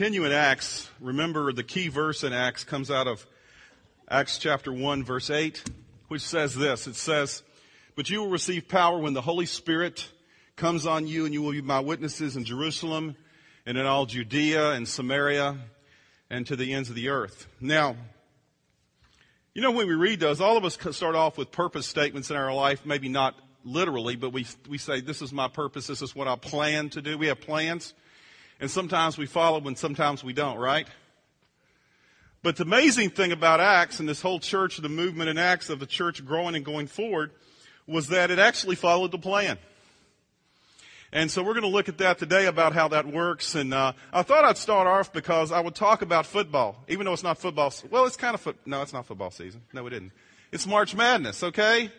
continue in Acts, remember the key verse in Acts comes out of Acts chapter 1 verse 8, which says this. It says, but you will receive power when the Holy Spirit comes on you and you will be my witnesses in Jerusalem and in all Judea and Samaria and to the ends of the earth. Now, you know, when we read those, all of us start off with purpose statements in our life, maybe not literally, but we, we say, this is my purpose, this is what I plan to do. We have plans. And sometimes we follow and sometimes we don't, right? But the amazing thing about Acts and this whole church, the movement in Acts of the church growing and going forward, was that it actually followed the plan. And so we're going to look at that today about how that works. And uh, I thought I'd start off because I would talk about football, even though it's not football. Well, it's kind of foot. No, it's not football season. No, we didn't. It's March Madness. Okay.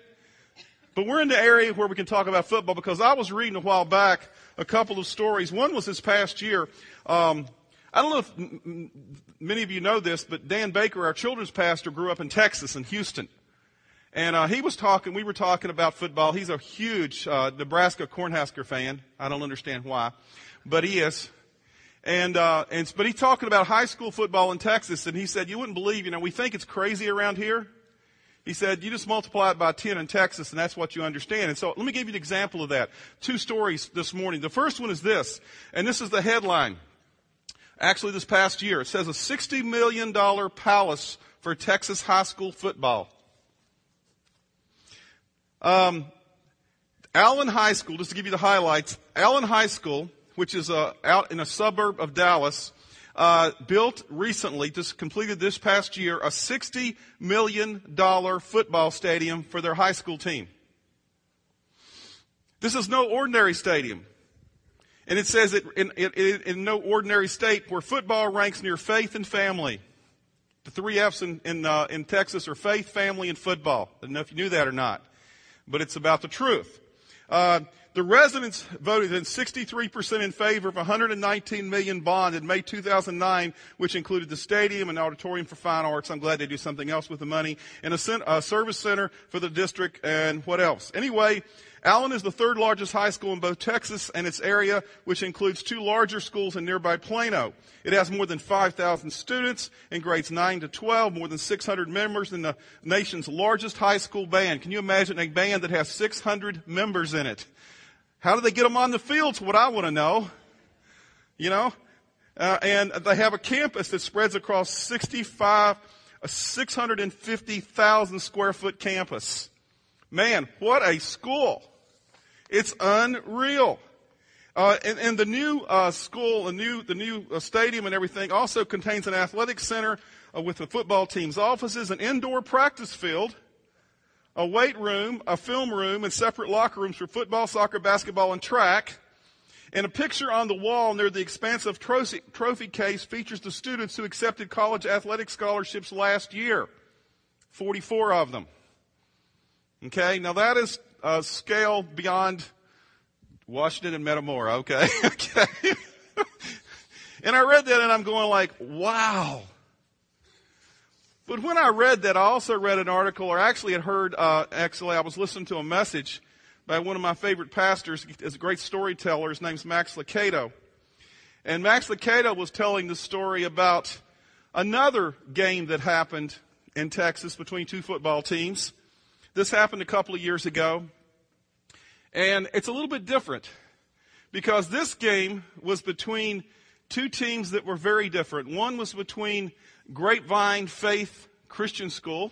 But we're in the area where we can talk about football because I was reading a while back a couple of stories. One was this past year. Um, I don't know if m- many of you know this, but Dan Baker, our children's pastor, grew up in Texas, in Houston. And uh, he was talking, we were talking about football. He's a huge uh, Nebraska Cornhusker fan. I don't understand why, but he is. And, uh, and, but he's talking about high school football in Texas, and he said, you wouldn't believe, you know, we think it's crazy around here. He said, you just multiply it by 10 in Texas and that's what you understand. And so let me give you an example of that. Two stories this morning. The first one is this, and this is the headline. Actually this past year, it says a $60 million palace for Texas high school football. Um, Allen High School, just to give you the highlights, Allen High School, which is uh, out in a suburb of Dallas, uh, built recently, just completed this past year, a $60 million football stadium for their high school team. This is no ordinary stadium. And it says it in, in, in, no ordinary state where football ranks near faith and family. The three F's in, in, uh, in Texas are faith, family, and football. I don't know if you knew that or not, but it's about the truth. Uh, the residents voted in 63% in favor of 119 million bond in May 2009, which included the stadium and auditorium for fine arts. I'm glad they do something else with the money and a, a service center for the district and what else. Anyway, Allen is the third largest high school in both Texas and its area, which includes two larger schools in nearby Plano. It has more than 5,000 students in grades 9 to 12, more than 600 members in the nation's largest high school band. Can you imagine a band that has 600 members in it? How do they get them on the fields? What I want to know. You know? Uh, and they have a campus that spreads across 65, a 650,000 square foot campus. Man, what a school. It's unreal. Uh, and, and, the new uh, school, the new, the new uh, stadium and everything also contains an athletic center uh, with the football team's offices, an indoor practice field, a weight room, a film room, and separate locker rooms for football, soccer, basketball, and track. And a picture on the wall near the expansive trophy, trophy case features the students who accepted college athletic scholarships last year. 44 of them. Okay, now that is a scale beyond Washington and Metamora, okay? okay. and I read that and I'm going like, wow. But when I read that, I also read an article, or actually had heard, uh, actually, I was listening to a message by one of my favorite pastors. He's a great storyteller. His name's Max Lucado. And Max Lucado was telling the story about another game that happened in Texas between two football teams. This happened a couple of years ago. And it's a little bit different because this game was between two teams that were very different. One was between Grapevine Faith Christian School,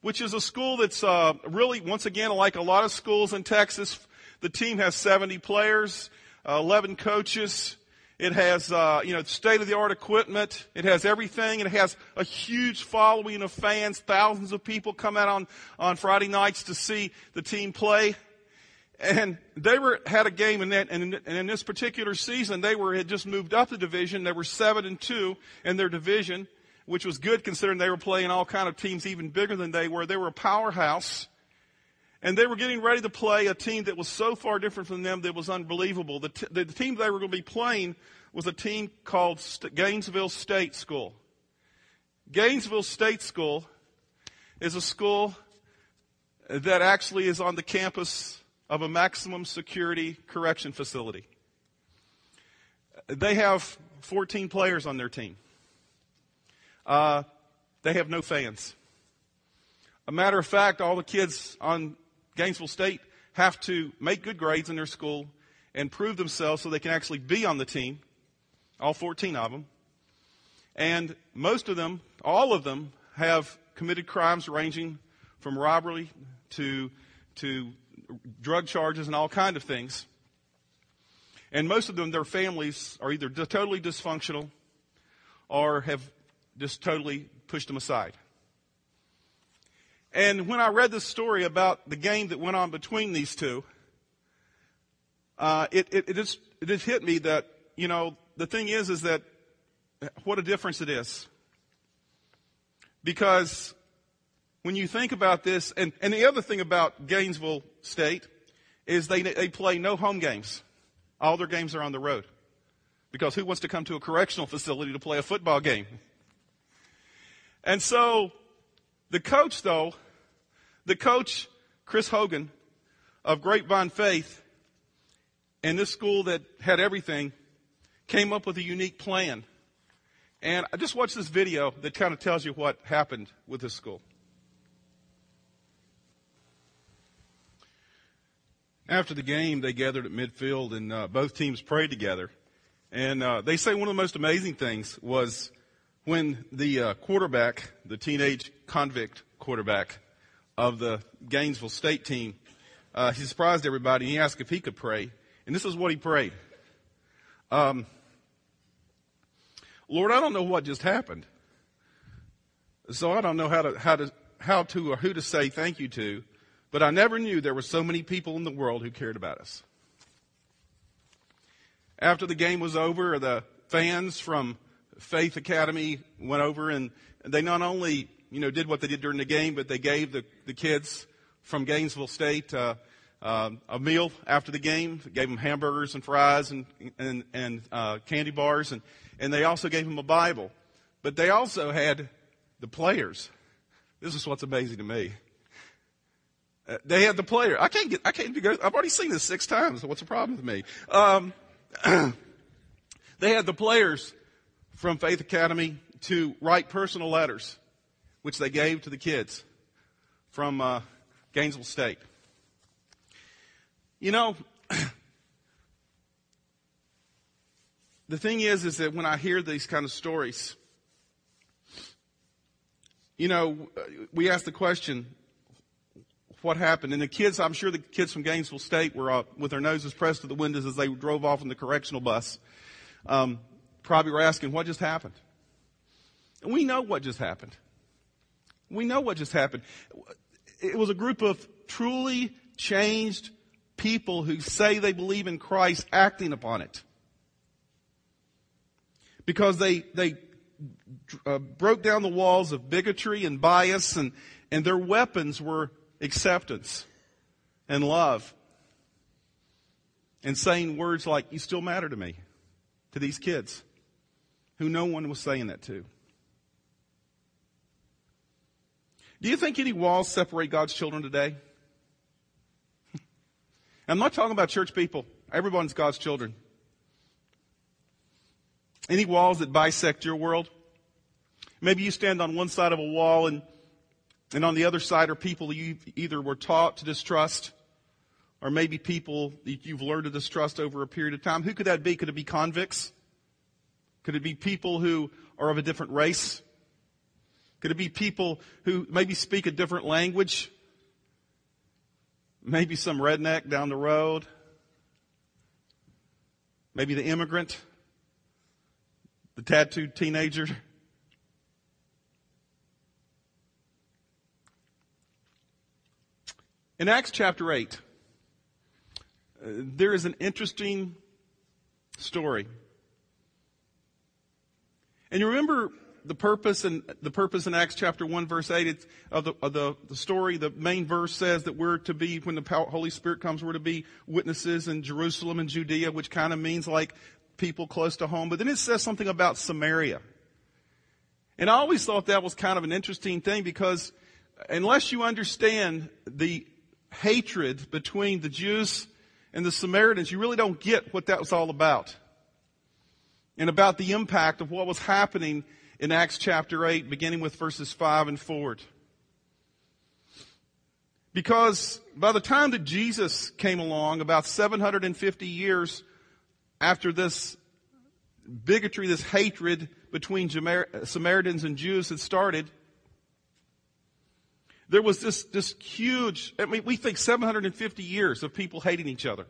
which is a school that's uh, really, once again, like a lot of schools in Texas. The team has 70 players, uh, 11 coaches. It has, uh, you know, state of the art equipment. It has everything. It has a huge following of fans. Thousands of people come out on, on Friday nights to see the team play. And they were, had a game in that, and in, and in this particular season, they were, had just moved up the division. They were seven and two in their division which was good considering they were playing all kind of teams even bigger than they were. They were a powerhouse. And they were getting ready to play a team that was so far different from them that it was unbelievable. The, t- the team they were going to be playing was a team called St- Gainesville State School. Gainesville State School is a school that actually is on the campus of a maximum security correction facility. they have 14 players on their team. Uh, they have no fans. A matter of fact, all the kids on Gainesville State have to make good grades in their school and prove themselves so they can actually be on the team, all 14 of them. And most of them, all of them, have committed crimes ranging from robbery to, to drug charges and all kind of things. And most of them, their families are either totally dysfunctional or have just totally pushed them aside. And when I read this story about the game that went on between these two, uh, it, it, it, just, it just hit me that, you know, the thing is, is that what a difference it is. Because when you think about this, and, and the other thing about Gainesville State is they, they play no home games. All their games are on the road. Because who wants to come to a correctional facility to play a football game? And so, the coach though, the coach, Chris Hogan, of Grapevine Faith, and this school that had everything, came up with a unique plan. And I just watched this video that kind of tells you what happened with this school. After the game, they gathered at midfield and uh, both teams prayed together. And uh, they say one of the most amazing things was when the uh, quarterback, the teenage convict quarterback of the Gainesville State team, uh, he surprised everybody. He asked if he could pray, and this is what he prayed. Um, Lord, I don't know what just happened, so I don't know how to how to how to or who to say thank you to, but I never knew there were so many people in the world who cared about us. After the game was over, the fans from Faith Academy went over and they not only, you know, did what they did during the game, but they gave the, the kids from Gainesville State uh, uh, a meal after the game. Gave them hamburgers and fries and and, and uh, candy bars, and and they also gave them a Bible. But they also had the players. This is what's amazing to me. Uh, they had the player. I can't get. I can't go. I've already seen this six times. So what's the problem with me? Um, they had the players from Faith Academy to write personal letters, which they gave to the kids from uh, Gainesville State. You know, the thing is, is that when I hear these kind of stories, you know, we ask the question, what happened? And the kids, I'm sure the kids from Gainesville State were uh, with their noses pressed to the windows as they drove off in the correctional bus. Um, probably were asking, what just happened? And we know what just happened. We know what just happened. It was a group of truly changed people who say they believe in Christ acting upon it. Because they, they uh, broke down the walls of bigotry and bias and, and their weapons were acceptance and love. And saying words like, you still matter to me, to these kids who no one was saying that to. Do you think any walls separate God's children today? I'm not talking about church people. Everyone's God's children. Any walls that bisect your world? Maybe you stand on one side of a wall and, and on the other side are people you either were taught to distrust or maybe people that you've learned to distrust over a period of time. Who could that be? Could it be convicts? Could it be people who are of a different race? Could it be people who maybe speak a different language? Maybe some redneck down the road? Maybe the immigrant? The tattooed teenager? In Acts chapter 8, uh, there is an interesting story and you remember the purpose and the purpose in Acts chapter 1 verse 8 of, the, of the, the story, the main verse says that we're to be, when the Holy Spirit comes, we're to be witnesses in Jerusalem and Judea, which kind of means like people close to home. But then it says something about Samaria. And I always thought that was kind of an interesting thing because unless you understand the hatred between the Jews and the Samaritans, you really don't get what that was all about. and about the impact of what was happening in Acts chapter 8, beginning with verses 5 and forward. Because by the time that Jesus came along, about 750 years after this bigotry, this hatred between Samaritans and Jews had started, there was this, this huge, I mean, we think 750 years of people hating each other.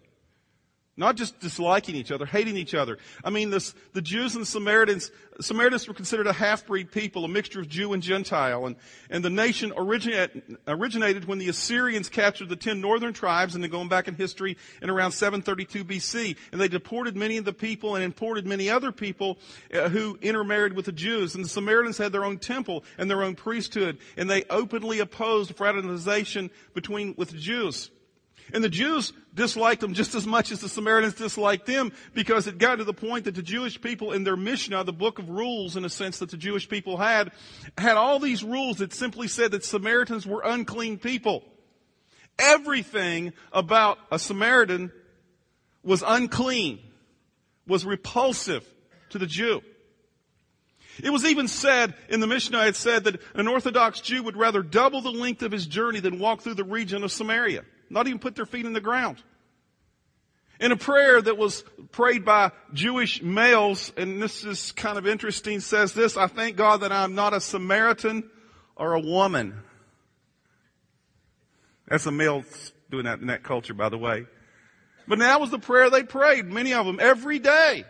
Not just disliking each other, hating each other. I mean, this, the Jews and the Samaritans, Samaritans were considered a half-breed people, a mixture of Jew and Gentile. And, and the nation originated, when the Assyrians captured the ten northern tribes, and then going back in history in around 732 BC. And they deported many of the people and imported many other people uh, who intermarried with the Jews. And the Samaritans had their own temple and their own priesthood. And they openly opposed fraternization between, with Jews. And the Jews disliked them just as much as the Samaritans disliked them because it got to the point that the Jewish people in their Mishnah, the book of rules in a sense that the Jewish people had, had all these rules that simply said that Samaritans were unclean people. Everything about a Samaritan was unclean, was repulsive to the Jew. It was even said in the Mishnah, it said that an Orthodox Jew would rather double the length of his journey than walk through the region of Samaria not even put their feet in the ground. In a prayer that was prayed by Jewish males, and this is kind of interesting, says this, I thank God that I'm not a Samaritan or a woman. That's a male doing that in that culture, by the way. But that was the prayer they prayed, many of them, every day.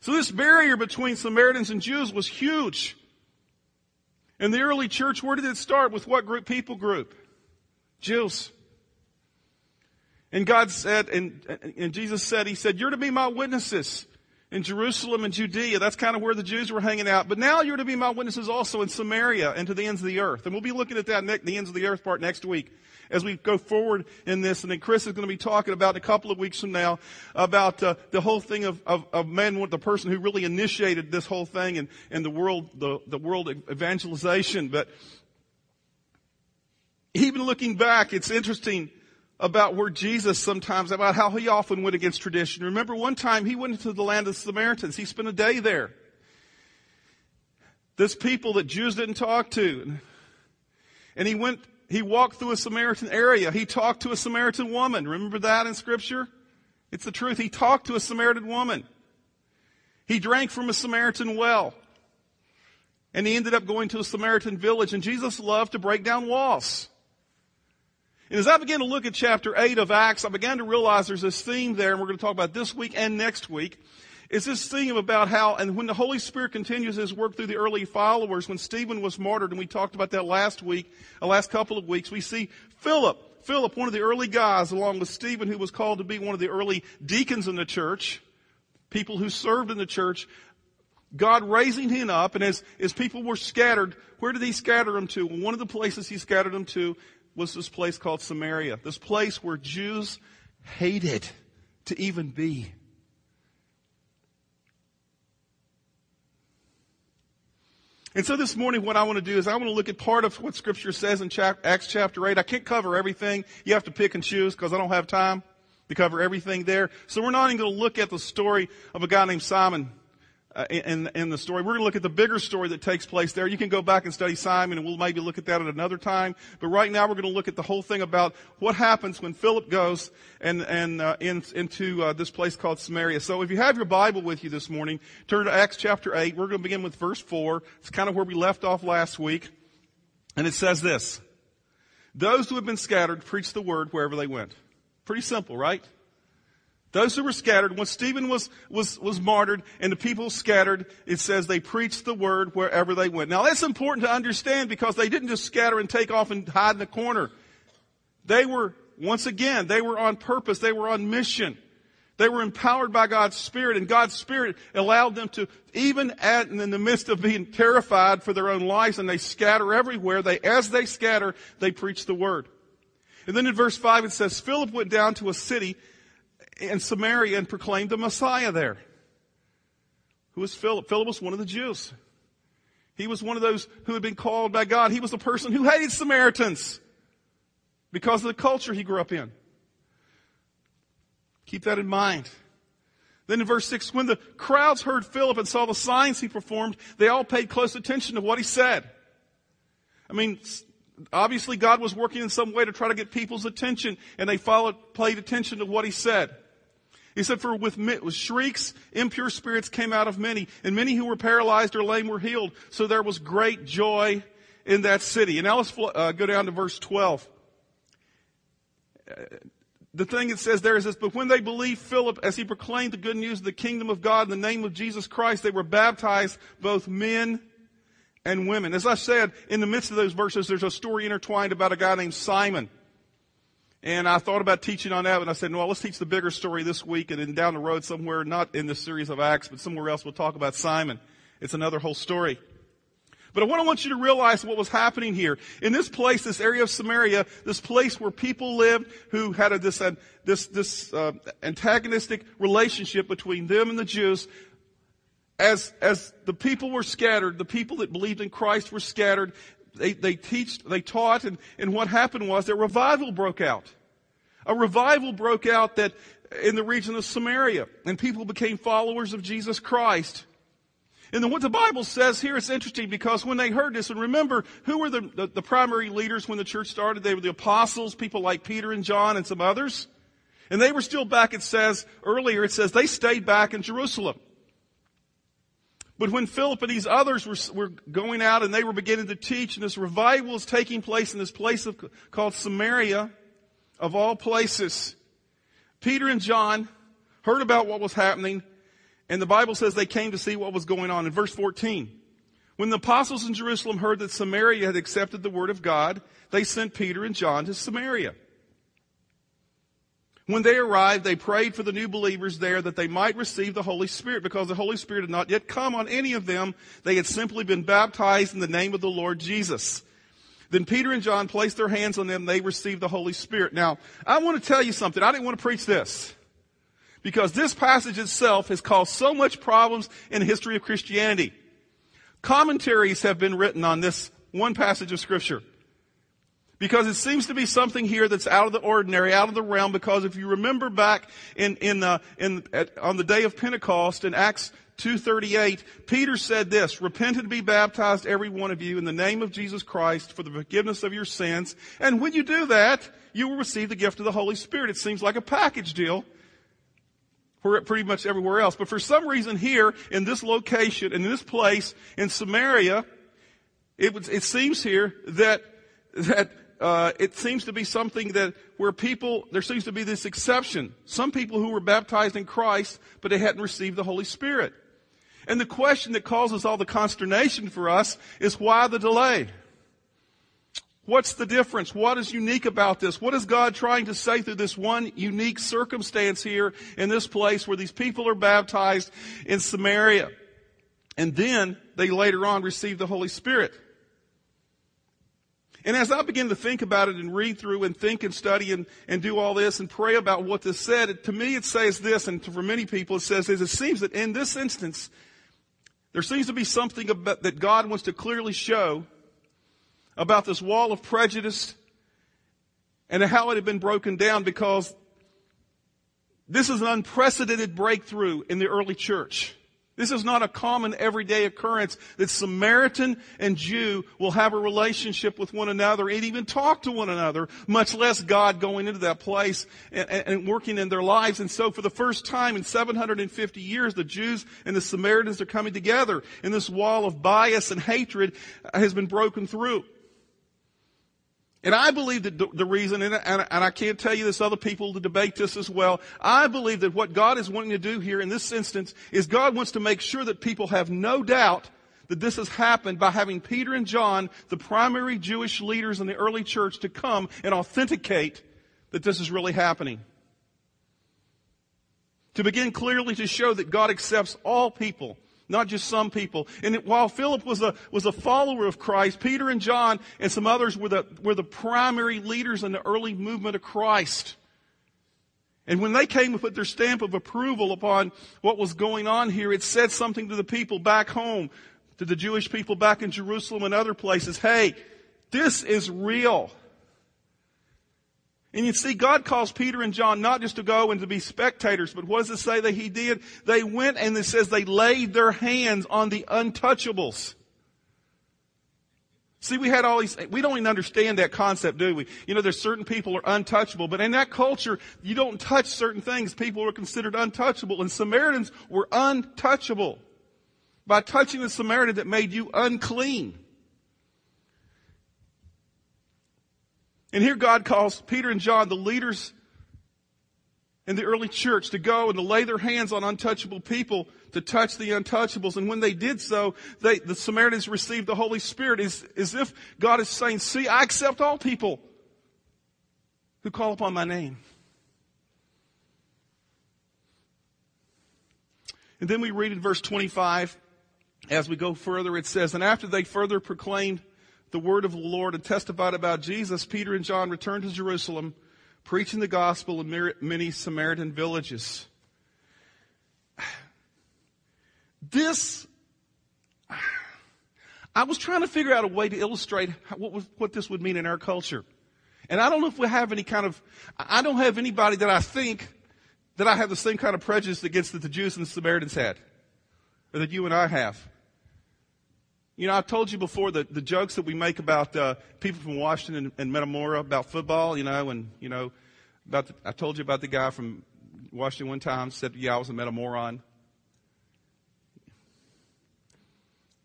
So this barrier between Samaritans and Jews was huge. In the early church, where did it start? With what group, people group? Jews. And God said, and, and Jesus said, He said, you're to be my witnesses in Jerusalem and Judea. That's kind of where the Jews were hanging out. But now you're to be my witnesses also in Samaria and to the ends of the earth. And we'll be looking at that, ne- the ends of the earth part next week as we go forward in this. And then Chris is going to be talking about a couple of weeks from now about uh, the whole thing of, of, of man, the person who really initiated this whole thing and, and the world, the, the world evangelization. But even looking back, it's interesting about where Jesus sometimes, about how he often went against tradition. Remember one time he went into the land of the Samaritans. He spent a day there. This people that Jews didn't talk to. And he went, he walked through a Samaritan area. He talked to a Samaritan woman. Remember that in scripture? It's the truth. He talked to a Samaritan woman. He drank from a Samaritan well. And he ended up going to a Samaritan village and Jesus loved to break down walls. And as I began to look at chapter 8 of Acts, I began to realize there's this theme there, and we're going to talk about this week and next week. It's this theme about how, and when the Holy Spirit continues his work through the early followers, when Stephen was martyred, and we talked about that last week, the last couple of weeks, we see Philip, Philip, one of the early guys, along with Stephen, who was called to be one of the early deacons in the church, people who served in the church, God raising him up, and as, as people were scattered, where did he scatter them to? One of the places he scattered them to was this place called Samaria, this place where Jews hated to even be. And so this morning, what I want to do is I want to look at part of what Scripture says in Acts chapter 8. I can't cover everything. You have to pick and choose because I don't have time to cover everything there. So we're not even going to look at the story of a guy named Simon uh, in, in the story. We're going to look at the bigger story that takes place there. You can go back and study Simon and we'll maybe look at that at another time. But right now we're going to look at the whole thing about what happens when Philip goes and, and, uh, in, into, uh, this place called Samaria. So if you have your Bible with you this morning, turn to Acts chapter 8. We're going to begin with verse 4. It's kind of where we left off last week. And it says this. Those who have been scattered preach the word wherever they went. Pretty simple, right? Those who were scattered, when Stephen was, was, was martyred and the people scattered, it says they preached the word wherever they went. Now that's important to understand because they didn't just scatter and take off and hide in a corner. They were, once again, they were on purpose. They were on mission. They were empowered by God's Spirit and God's Spirit allowed them to, even at, in the midst of being terrified for their own lives and they scatter everywhere, they, as they scatter, they preach the word. And then in verse 5 it says, Philip went down to a city in Samaria and proclaimed the Messiah there. Who was Philip? Philip was one of the Jews. He was one of those who had been called by God. He was the person who hated Samaritans because of the culture he grew up in. Keep that in mind. Then in verse 6, when the crowds heard Philip and saw the signs he performed, they all paid close attention to what he said. I mean, obviously God was working in some way to try to get people's attention, and they followed, paid attention to what he said. He said, for with, with shrieks, impure spirits came out of many, and many who were paralyzed or lame were healed. So there was great joy in that city. And now let's uh, go down to verse 12 the thing it says there is this, but when they believed Philip as he proclaimed the good news of the kingdom of God in the name of Jesus Christ, they were baptized, both men and women. As I said, in the midst of those verses, there's a story intertwined about a guy named Simon. And I thought about teaching on that, and I said, no, let's teach the bigger story this week, and then down the road somewhere, not in this series of Acts, but somewhere else, we'll talk about Simon. It's another whole story. But what I want to want you to realize what was happening here. In this place, this area of Samaria, this place where people lived who had a, this, uh, this, this uh, antagonistic relationship between them and the Jews, as, as the people were scattered, the people that believed in Christ were scattered, they, they teach, they taught, and, and what happened was that revival broke out. A revival broke out that in the region of Samaria, and people became followers of Jesus Christ. And then what the Bible says here, it's interesting because when they heard this, and remember, who were the, the, the, primary leaders when the church started? They were the apostles, people like Peter and John and some others. And they were still back, it says, earlier, it says they stayed back in Jerusalem. But when Philip and these others were, were going out and they were beginning to teach, and this revival was taking place in this place of, called Samaria, of all places, Peter and John heard about what was happening, and the Bible says they came to see what was going on. In verse 14, when the apostles in Jerusalem heard that Samaria had accepted the word of God, they sent Peter and John to Samaria. When they arrived, they prayed for the new believers there that they might receive the Holy Spirit because the Holy Spirit had not yet come on any of them. They had simply been baptized in the name of the Lord Jesus. Then Peter and John placed their hands on them. They received the Holy Spirit. Now, I want to tell you something. I didn't want to preach this because this passage itself has caused so much problems in the history of Christianity. Commentaries have been written on this one passage of scripture. Because it seems to be something here that's out of the ordinary, out of the realm, because if you remember back in, in, uh, in, at, on the day of Pentecost in Acts 2.38, Peter said this, repent and be baptized every one of you in the name of Jesus Christ for the forgiveness of your sins. And when you do that, you will receive the gift of the Holy Spirit. It seems like a package deal for pretty much everywhere else. But for some reason here, in this location, in this place, in Samaria, it, it seems here that, that, uh, it seems to be something that where people, there seems to be this exception. Some people who were baptized in Christ, but they hadn't received the Holy Spirit. And the question that causes all the consternation for us is why the delay? What's the difference? What is unique about this? What is God trying to say through this one unique circumstance here in this place where these people are baptized in Samaria? And then they later on receive the Holy Spirit. And as I begin to think about it and read through and think and study and, and do all this and pray about what this said, it, to me it says this, and for many people it says this, it seems that in this instance, there seems to be something about, that God wants to clearly show about this wall of prejudice and how it had been broken down because this is an unprecedented breakthrough in the early church. This is not a common everyday occurrence that Samaritan and Jew will have a relationship with one another and even talk to one another, much less God going into that place and, and, working in their lives. And so for the first time in 750 years, the Jews and the Samaritans are coming together and this wall of bias and hatred has been broken through. And I believe that the reason, and I can't tell you this, other people to debate this as well. I believe that what God is wanting to do here in this instance is God wants to make sure that people have no doubt that this has happened by having Peter and John, the primary Jewish leaders in the early church, to come and authenticate that this is really happening. To begin clearly to show that God accepts all people not just some people. And while Philip was a, was a follower of Christ, Peter and John and some others were the, were the primary leaders in the early movement of Christ. And when they came to put their stamp of approval upon what was going on here, it said something to the people back home, to the Jewish people back in Jerusalem and other places. Hey, this is real. And you see, God calls Peter and John not just to go and to be spectators, but what does it say that he did? They went and it says they laid their hands on the untouchables. See, we had all these, we don't even understand that concept, do we? You know, there's certain people are untouchable, but in that culture, you don't touch certain things. People were considered untouchable, and Samaritans were untouchable. By touching the Samaritan that made you unclean. And here God calls Peter and John, the leaders in the early church, to go and to lay their hands on untouchable people, to touch the untouchables. And when they did so, they, the Samaritans received the Holy Spirit as, as if God is saying, see, I accept all people who call upon my name. And then we read in verse 25, as we go further, it says, And after they further proclaimed the word of the Lord and testified about Jesus, Peter and John returned to Jerusalem, preaching the gospel in many Samaritan villages. This, I was trying to figure out a way to illustrate what, was, what this would mean in our culture. And I don't know if we have any kind of, I don't have anybody that I think that I have the same kind of prejudice against that the Jews and the Samaritans had, or that you and I have. You know, I told you before the, the jokes that we make about uh, people from Washington and, and Metamora about football, you know, and, you know, about the, I told you about the guy from Washington one time said, yeah, I was a Metamoron.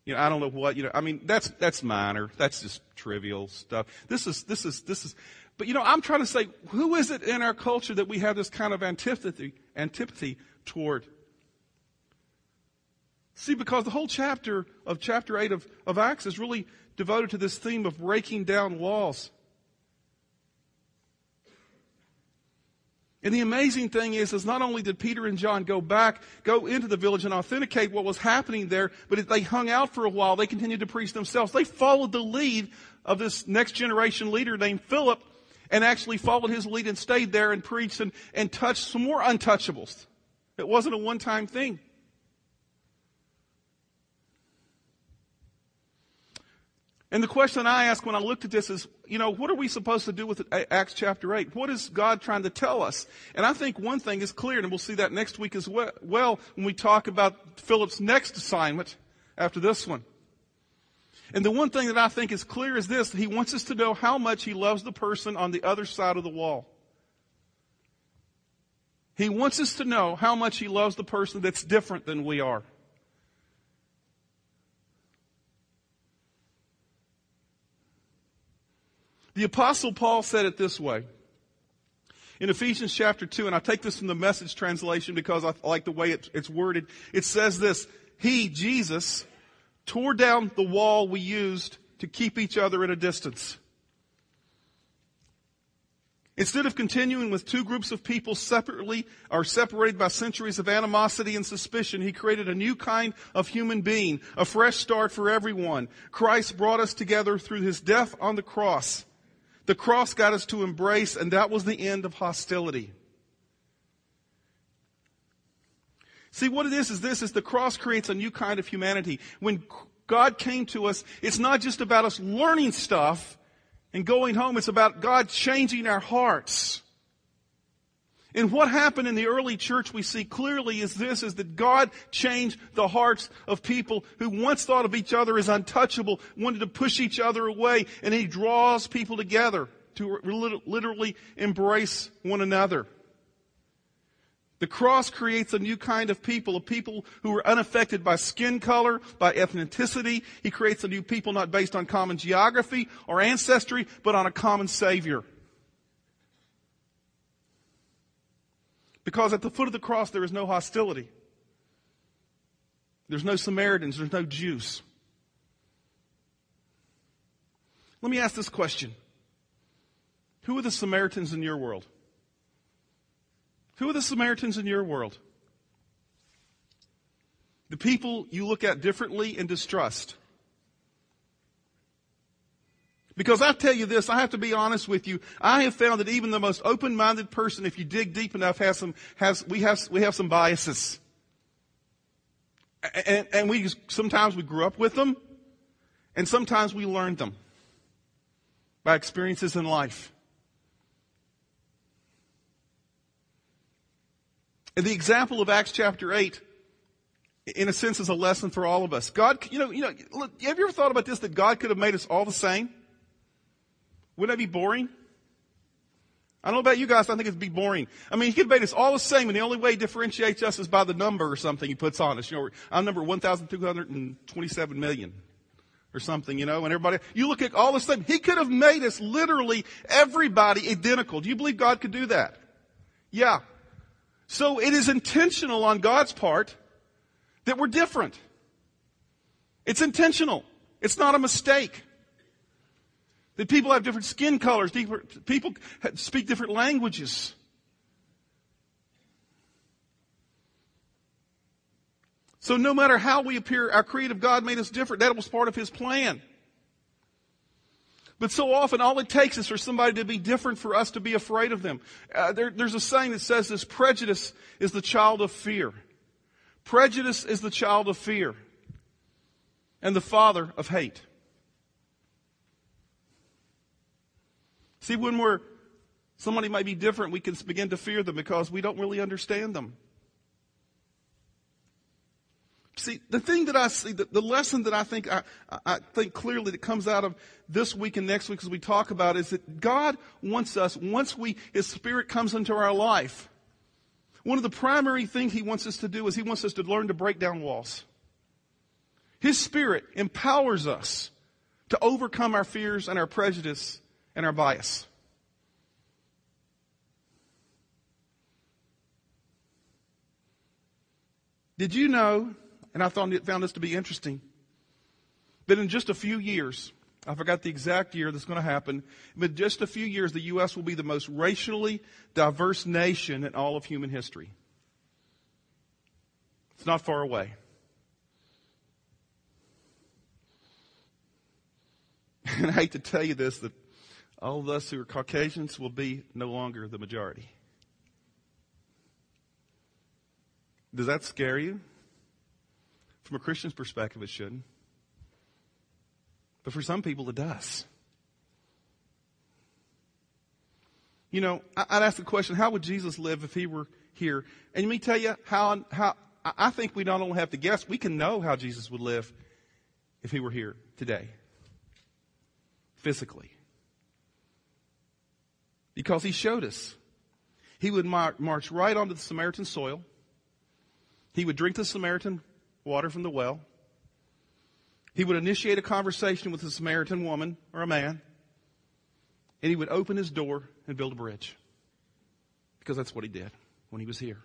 You know, I don't know what, you know, I mean, that's, that's minor. That's just trivial stuff. This is, this is, this is, but you know, I'm trying to say, who is it in our culture that we have this kind of antipathy, antipathy toward? See, because the whole chapter of chapter 8 of, of Acts is really devoted to this theme of breaking down walls. And the amazing thing is, is not only did Peter and John go back, go into the village and authenticate what was happening there, but they hung out for a while. They continued to preach themselves. They followed the lead of this next generation leader named Philip and actually followed his lead and stayed there and preached and, and touched some more untouchables. It wasn't a one-time thing. And the question I ask when I looked at this is, you know, what are we supposed to do with Acts chapter 8? What is God trying to tell us? And I think one thing is clear, and we'll see that next week as well when we talk about Philip's next assignment after this one. And the one thing that I think is clear is this, he wants us to know how much he loves the person on the other side of the wall. He wants us to know how much he loves the person that's different than we are. The apostle Paul said it this way. In Ephesians chapter 2, and I take this from the message translation because I like the way it, it's worded. It says this, He, Jesus, tore down the wall we used to keep each other at a distance. Instead of continuing with two groups of people separately or separated by centuries of animosity and suspicion, he created a new kind of human being, a fresh start for everyone. Christ brought us together through his death on the cross. The cross got us to embrace, and that was the end of hostility. See, what it is, is this, is the cross creates a new kind of humanity. When God came to us, it's not just about us learning stuff and going home, it's about God changing our hearts. And what happened in the early church we see clearly is this, is that God changed the hearts of people who once thought of each other as untouchable, wanted to push each other away, and He draws people together to literally embrace one another. The cross creates a new kind of people, a people who are unaffected by skin color, by ethnicity. He creates a new people not based on common geography or ancestry, but on a common Savior. Because at the foot of the cross, there is no hostility. There's no Samaritans. There's no Jews. Let me ask this question Who are the Samaritans in your world? Who are the Samaritans in your world? The people you look at differently and distrust. Because I tell you this, I have to be honest with you. I have found that even the most open-minded person, if you dig deep enough, has some, has, we have, we have some biases. And, and we, sometimes we grew up with them, and sometimes we learned them by experiences in life. And the example of Acts chapter 8, in a sense, is a lesson for all of us. God, you know, you know, look, have you ever thought about this, that God could have made us all the same? Wouldn't that be boring? I don't know about you guys, I think it'd be boring. I mean, he could made us all the same, and the only way he differentiates us is by the number or something he puts on us. You know, I'm number 1,227 million or something, you know, and everybody, you look at all the same. He could have made us literally everybody identical. Do you believe God could do that? Yeah. So it is intentional on God's part that we're different. It's intentional. It's not a mistake. That people have different skin colors, people speak different languages. So no matter how we appear, our creative God made us different. That was part of His plan. But so often, all it takes is for somebody to be different for us to be afraid of them. Uh, there, there's a saying that says this prejudice is the child of fear. Prejudice is the child of fear and the father of hate. See, when we're, somebody might be different, we can begin to fear them because we don't really understand them. See, the thing that I see, the, the lesson that I think, I, I think clearly that comes out of this week and next week as we talk about is that God wants us, once we, His Spirit comes into our life, one of the primary things He wants us to do is He wants us to learn to break down walls. His Spirit empowers us to overcome our fears and our prejudice and our bias. Did you know, and I found, this to be interesting, that in just a few years, I forgot the exact year that's going to happen, but just a few years, the U.S. will be the most racially diverse nation in all of human history. It's not far away. And I hate to tell you this, that all of us who are Caucasians will be no longer the majority. Does that scare you? From a Christian's perspective, it shouldn't. But for some people, it does. You know, I'd ask the question, how would Jesus live if he were here? And let me tell you how, how I think we not only have to guess, we can know how Jesus would live if he were here today. Physically because he showed us. He would march right onto the Samaritan soil. He would drink the Samaritan water from the well. He would initiate a conversation with a Samaritan woman or a man. And he would open his door and build a bridge. Because that's what he did when he was here.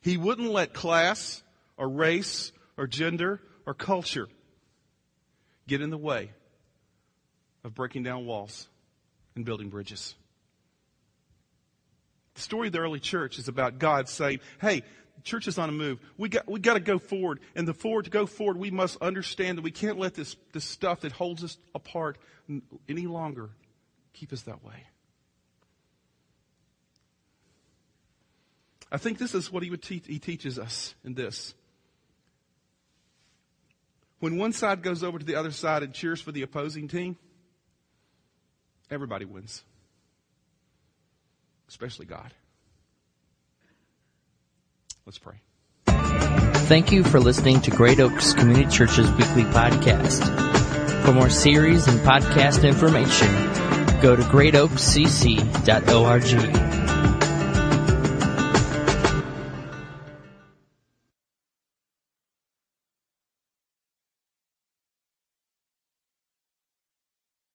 He wouldn't let class or race or gender or culture get in the way of breaking down walls and building bridges. The story of the early church is about God saying, hey, the church is on a move. We got, we got to go forward. And the forward, to go forward, we must understand that we can't let this, this stuff that holds us apart any longer keep us that way. I think this is what he, would teach, he teaches us in this. When one side goes over to the other side and cheers for the opposing team, Everybody wins, especially God. Let's pray. Thank you for listening to Great Oaks Community Church's weekly podcast. For more series and podcast information, go to greatoakscc.org.